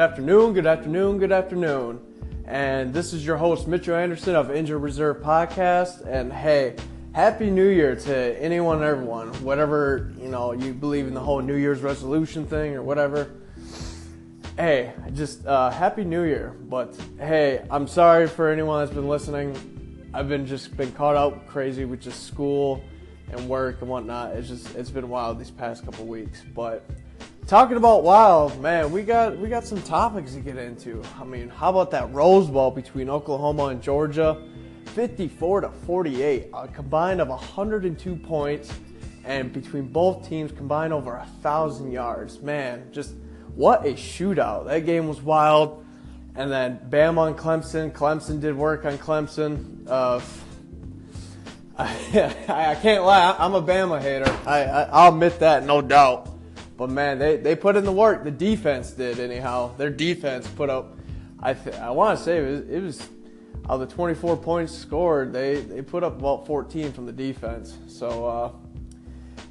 Good afternoon, good afternoon, good afternoon. And this is your host, Mitchell Anderson of Injured Reserve Podcast. And hey, Happy New Year to anyone and everyone. Whatever, you know, you believe in the whole New Year's resolution thing or whatever. Hey, just uh, Happy New Year. But hey, I'm sorry for anyone that's been listening. I've been just been caught up crazy with just school and work and whatnot. It's just it's been wild these past couple weeks. But talking about wild, man, we got we got some topics to get into. I mean, how about that Rose Bowl between Oklahoma and Georgia? 54 to 48, a combined of 102 points, and between both teams combined over a thousand yards. Man, just what a shootout! That game was wild. And then Bama on Clemson. Clemson did work on Clemson. Uh, I, I can't lie. I'm a Bama hater. I, I will admit that, no doubt. But man, they, they put in the work. The defense did anyhow. Their defense put up. I th- I want to say it was, it was of the 24 points scored, they they put up about 14 from the defense. So. Uh,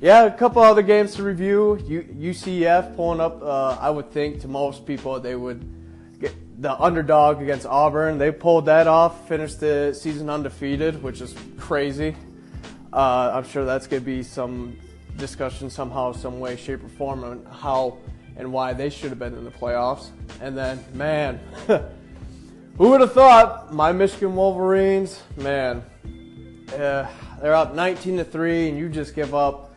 yeah, a couple other games to review. U- UCF pulling up. Uh, I would think to most people they would get the underdog against Auburn. They pulled that off, finished the season undefeated, which is crazy. Uh, I'm sure that's going to be some discussion somehow, some way, shape, or form on how and why they should have been in the playoffs. And then, man, who would have thought my Michigan Wolverines, man, uh, they're up 19 to three, and you just give up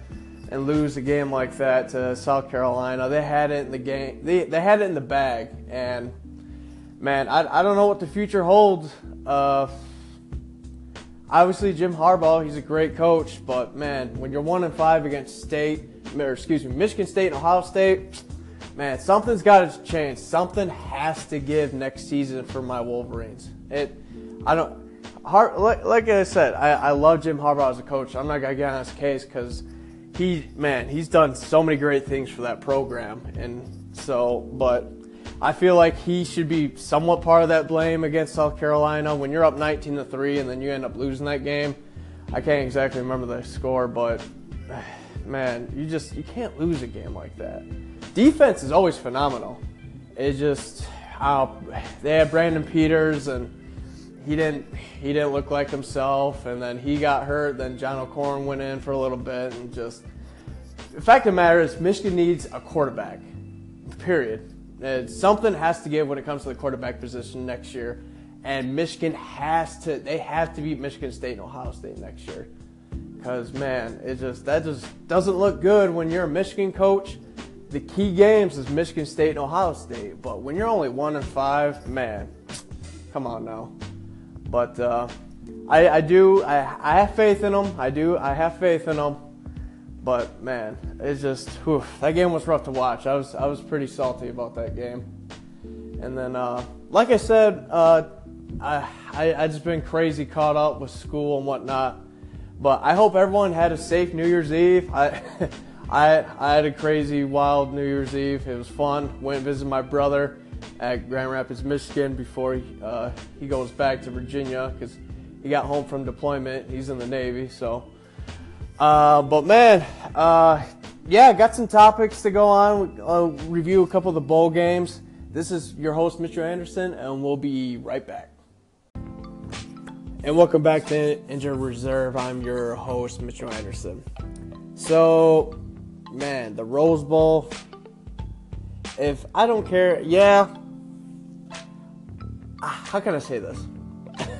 and lose a game like that to South Carolina. They had it in the game. They, they had it in the bag, and man, I, I don't know what the future holds. Uh, obviously, Jim Harbaugh, he's a great coach, but man, when you're one and five against State, or excuse me, Michigan State and Ohio State, man, something's got to change. Something has to give next season for my Wolverines. It, I don't. Har, like, like I said, I, I love Jim Harbaugh as a coach. I'm not gonna get on his case because he man, he's done so many great things for that program, and so but. I feel like he should be somewhat part of that blame against South Carolina. When you're up 19 to three and then you end up losing that game, I can't exactly remember the score, but man, you just you can't lose a game like that. Defense is always phenomenal. It just uh, they had Brandon Peters and he didn't he didn't look like himself, and then he got hurt. Then John O'Korn went in for a little bit, and just the fact of the matter is, Michigan needs a quarterback. Period. And something has to give when it comes to the quarterback position next year, and Michigan has to. They have to beat Michigan State and Ohio State next year, because man, it just that just doesn't look good when you're a Michigan coach. The key games is Michigan State and Ohio State, but when you're only one and five, man, come on now. But uh, I, I do. I, I have faith in them. I do. I have faith in them. But man, it's just whew, that game was rough to watch. I was I was pretty salty about that game. And then, uh, like I said, uh, I, I I just been crazy caught up with school and whatnot. But I hope everyone had a safe New Year's Eve. I I I had a crazy wild New Year's Eve. It was fun. Went and visited my brother at Grand Rapids, Michigan before he, uh, he goes back to Virginia because he got home from deployment. He's in the Navy, so. Uh, but man, uh, yeah, got some topics to go on. I'll review a couple of the bowl games. This is your host, Mitchell Anderson, and we'll be right back. And welcome back to Injured Reserve. I'm your host, Mitchell Anderson. So, man, the Rose Bowl. If I don't care, yeah, how can I say this?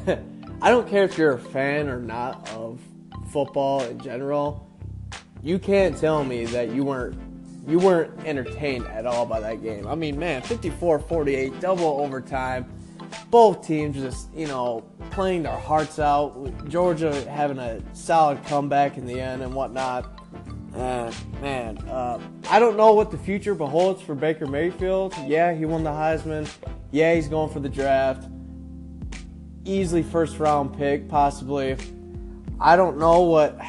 I don't care if you're a fan or not of football in general. You can't tell me that you weren't you weren't entertained at all by that game. I mean, man, 54-48, double overtime. Both teams just, you know, playing their hearts out. Georgia having a solid comeback in the end and whatnot. Uh, man, uh, I don't know what the future beholds for Baker Mayfield. Yeah, he won the Heisman. Yeah, he's going for the draft easily first round pick, possibly. I don't know what,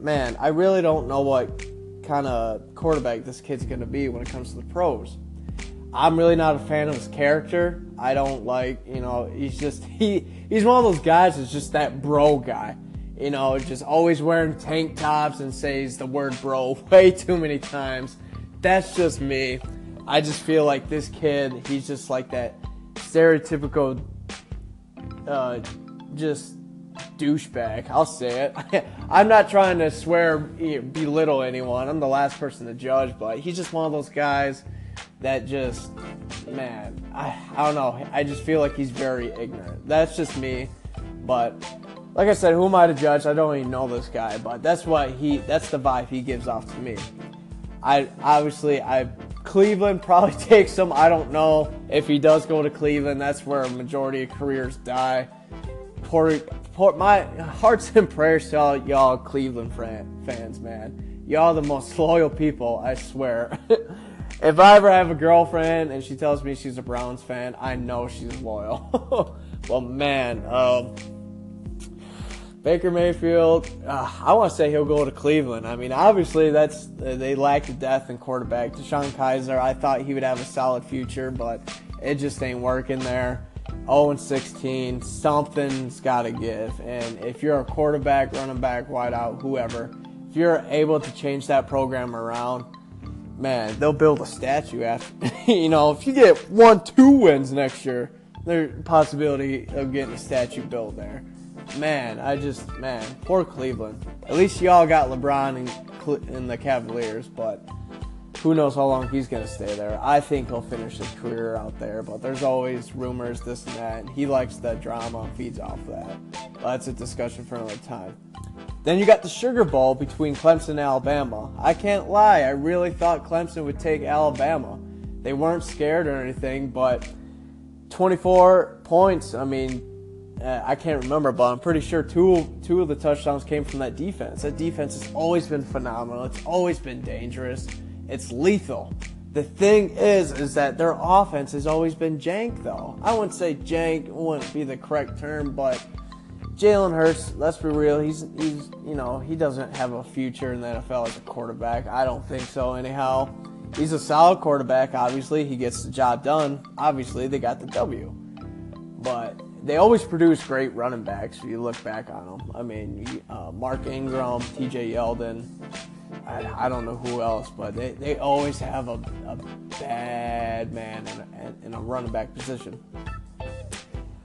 man, I really don't know what kind of quarterback this kid's going to be when it comes to the pros. I'm really not a fan of his character. I don't like, you know, he's just, he, he's one of those guys that's just that bro guy. You know, just always wearing tank tops and says the word bro way too many times. That's just me. I, just feel like this kid, he's just like that stereotypical, uh, just douchebag. I'll say it. I'm not trying to swear, eh, belittle anyone. I'm the last person to judge, but he's just one of those guys that just, man, I, I don't know. I just feel like he's very ignorant. That's just me. But like I said, who am I to judge? I don't even know this guy, but that's what he, that's the vibe he gives off to me. I obviously, I Cleveland probably takes him. I don't know if he does go to Cleveland. That's where a majority of careers die. Poor, my hearts and prayers to all y'all Cleveland fans, man. Y'all the most loyal people, I swear. if I ever have a girlfriend and she tells me she's a Browns fan, I know she's loyal. well, man, um, Baker Mayfield, uh, I want to say he'll go to Cleveland. I mean, obviously that's they lack the depth in quarterback. DeShone Kizer, I thought he would have a solid future, but it just ain't working there. 0 and 16, something's got to give. And if you're a quarterback, running back, wideout, whoever, if you're able to change that program around, man, they'll build a statue after. you know, if you get one, two wins next year, there's possibility of getting a statue built there. Man, I just man, poor Cleveland. At least y'all got LeBron and, and the Cavaliers, but who knows how long he's going to stay there. I think he'll finish his career out there, but there's always rumors, this and that. And he likes that drama, feeds off that. But that's a discussion for another time. Then you got the Sugar Bowl between Clemson and Alabama. I can't lie, I really thought Clemson would take Alabama. They weren't scared or anything, but 24 points, I mean, uh, I can't remember, but I'm pretty sure two two of the touchdowns came from that defense. That defense has always been phenomenal. It's always been dangerous. It's lethal. The thing is, is that their offense has always been jank, though. I wouldn't say jank wouldn't be the correct term, but Jalen Hurts, let's be real, he's he's you know he doesn't have a future in the NFL as a quarterback. I don't think so. Anyhow, he's a solid quarterback. Obviously, he gets the job done. Obviously, they got the W, but they always produce great running backs. If you look back on them, I mean, uh, Mark Ingram, T.J. Yeldon. I, I, don't know who else, but they, they always have a, a bad man in a, in a running back position.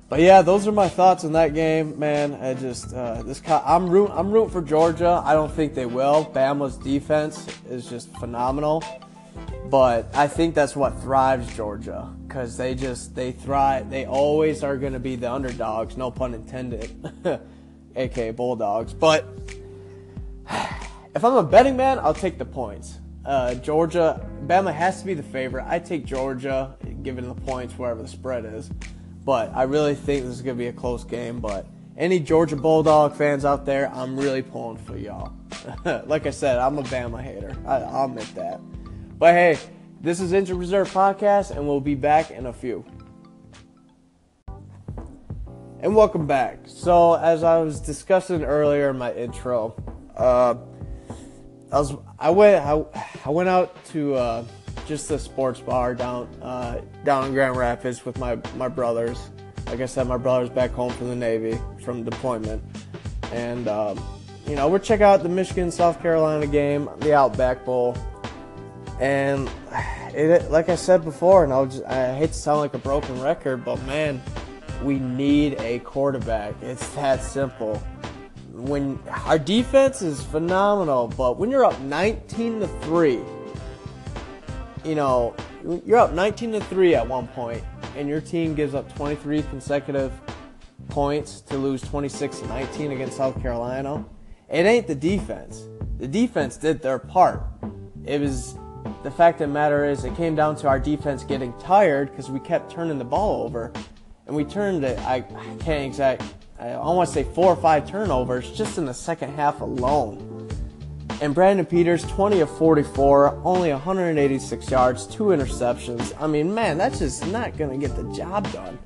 But yeah, those are my thoughts on that game, man. I just uh, this I'm root I'm rooting for Georgia. I don't think they will. Bama's defense is just phenomenal, but I think that's what thrives Georgia because they just they thrive. They always are going to be the underdogs, no pun intended, aka Bulldogs. But if I'm a betting man, I'll take the points. Uh, Georgia, Bama has to be the favorite. I take Georgia, given the points wherever the spread is. But I really think this is going to be a close game. But any Georgia Bulldog fans out there, I'm really pulling for y'all. like I said, I'm a Bama hater. I, I'll admit that. But hey, this is Injured Reserve Podcast, and we'll be back in a few. And welcome back. So, as I was discussing earlier in my intro, uh, I was I went I, I went out to uh, just a sports bar down uh, down in Grand Rapids with my my brothers. Like I said, my brother's back home from the Navy from deployment, and um, you know we're checking out the Michigan South Carolina game, the Outback Bowl, and it like I said before, and I'll just, I hate to sound like a broken record, but man, we need a quarterback. It's that simple when our defense is phenomenal, but when you're up 19 to 3, you know, you're up 19 to 3 at one point and your team gives up 23 consecutive points to lose 26 to 19 against South Carolina. It ain't the defense. The defense did their part. It was the fact of the matter is it came down to our defense getting tired because we kept turning the ball over and we turned it I, I can't exact I want to say four or five turnovers just in the second half alone. And Brandon Peters, 20 of 44, only 186 yards, two interceptions. I mean, man, that's just not going to get the job done.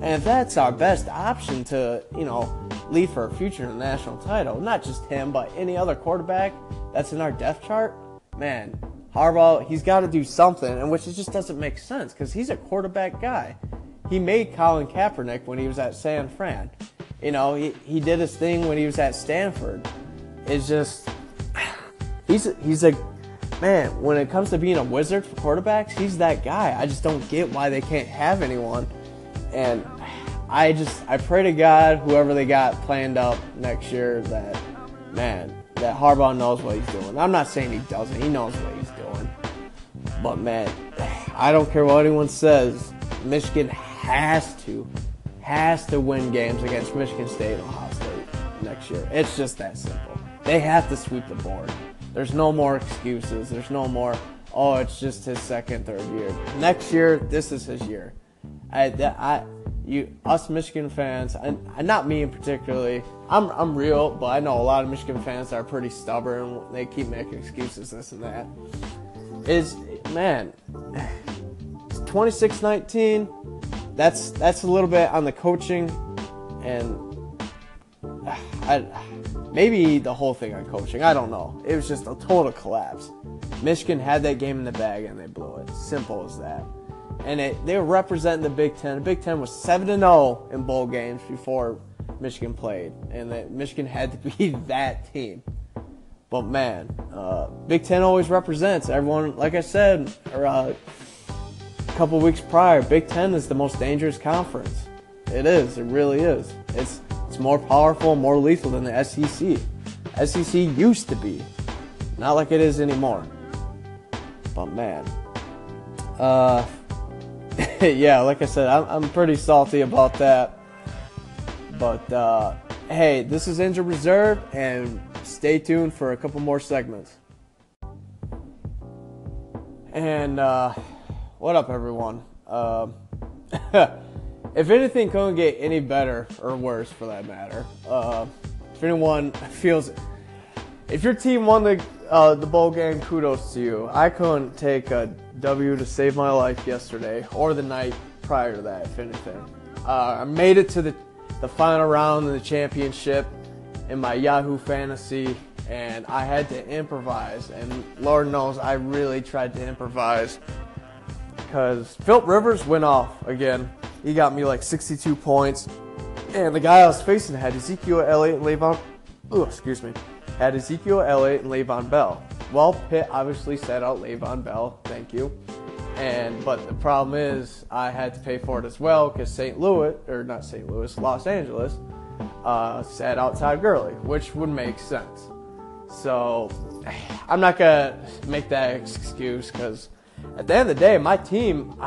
And if that's our best option to, you know, leave for a future national title, not just him, but any other quarterback that's in our depth chart, man, Harbaugh, he's got to do something, and which just doesn't make sense because he's a quarterback guy. He made Colin Kaepernick when he was at San Fran. You know, he, he did his thing when he was at Stanford. It's just he's he's a man, when it comes to being a wizard for quarterbacks, he's that guy. I just don't get why they can't have anyone. And I just I pray to God whoever they got planned up next year that man that Harbaugh knows what he's doing. I'm not saying he doesn't. He knows what he's doing. But man, I don't care what anyone says. Michigan has to has to win games against Michigan State and Ohio State next year. It's just that simple. They have to sweep the board. There's no more excuses. There's no more, oh, it's just his second, third year. Next year, this is his year. I, I, you, us Michigan fans, and, not me in particularly. I'm, I'm real, but I know a lot of Michigan fans are pretty stubborn. They keep making excuses, this and that. Is man, 26-19. That's that's a little bit on the coaching, and I maybe the whole thing on coaching. I don't know. It was just a total collapse. Michigan had that game in the bag and they blew it. Simple as that and it, they were representing the Big Ten. The Big Ten was seven to zero in bowl games before Michigan played, and that Michigan had to be that team. But man, uh, Big Ten always represents everyone. Like I said, or, uh, couple weeks prior, Big Ten is the most dangerous conference. It is. It really is. It's it's more powerful, more lethal than the SEC. SEC used to be, not like it is anymore. But man, uh, yeah, like I said, I'm, I'm pretty salty about that. But uh, hey, this is Injured Reserve, and stay tuned for a couple more segments. And uh, what up, everyone? Uh, if anything couldn't get any better or worse, for that matter, uh, if anyone feels, if your team won the uh, the bowl game, kudos to you. I couldn't take a W to save my life yesterday or the night prior to that, if anything. Uh, I made it to the, the final round in the championship in my Yahoo Fantasy, and I had to improvise. And Lord knows I really tried to improvise because Philip Rivers went off again. He got me like 62 points, and the guy I was facing had Ezekiel Elliott and Le'Veon. Oh, excuse me. Had Ezekiel Elliott and Le'Veon Bell. Well, Pitt obviously set out Le'Veon Bell. Thank you. And but the problem is I had to pay for it as well because St. Louis or not St. Louis, Los Angeles, uh, sat out Todd Gurley, which would make sense. So I'm not gonna make that excuse because at the end of the day, my team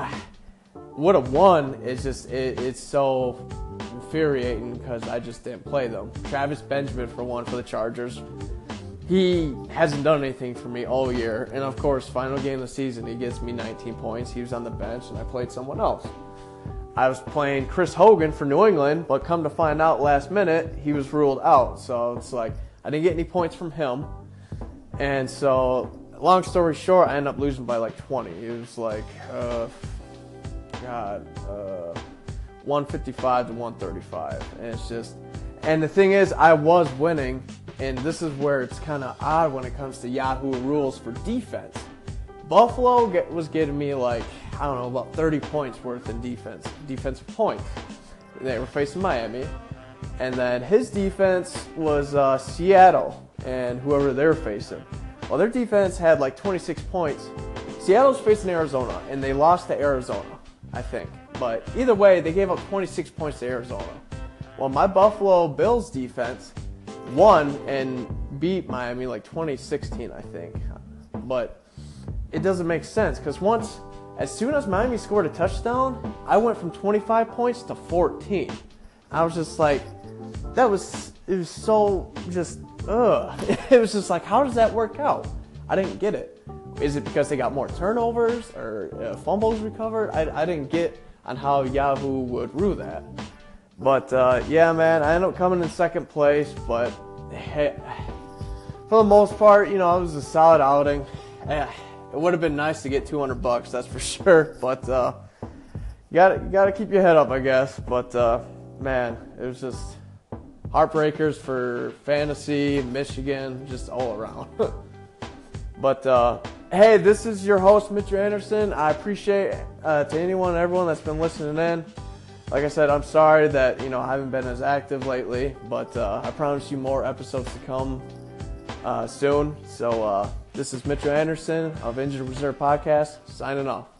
would have won. It's just it, it's so infuriating because I just didn't play them. Travis Benjamin for one for the Chargers he hasn't done anything for me all year. And of course, final game of the season, he gets me 19 points. He was on the bench, and I played someone else. I was playing Chris Hogan for New England, but come to find out last minute, he was ruled out. So it's like, I didn't get any points from him. And so, long story short, I ended up losing by like 20. It was like, uh, God, uh, 155 to 135. And it's just, and the thing is, I was winning and this is where it's kind of odd when it comes to Yahoo rules for defense. Buffalo get, was getting me like, I don't know, about 30 points worth in defense, defensive points. They were facing Miami. And then his defense was uh, Seattle and whoever they're facing. Well, their defense had like 26 points. Seattle's facing Arizona, and they lost to Arizona, I think. But either way, they gave up 26 points to Arizona. Well, my Buffalo Bills defense won and beat Miami like 2016, I think. But it doesn't make sense because once, as soon as Miami scored a touchdown, I went from 25 points to 14. I was just like, that was, it was so just, ugh. It was just like, how does that work out? I didn't get it. Is it because they got more turnovers or uh, fumbles recovered? I, I didn't get on how Yahoo would rule that. But uh, yeah, man, I ended up coming in second place. But hey, for the most part, you know, it was a solid outing. Eh, it would have been nice to get 200 bucks, that's for sure. But uh, you got you got to keep your head up, I guess. But uh, man, it was just heartbreakers for fantasy, Michigan, just all around. but uh, hey, this is your host, Mitch Anderson. I appreciate uh, to anyone everyone that's been listening in like I said, I'm sorry that you know I haven't been as active lately, but uh, I promise you more episodes to come uh, soon. So uh, This is Mitchell Anderson of Injured Reserve Podcast signing off.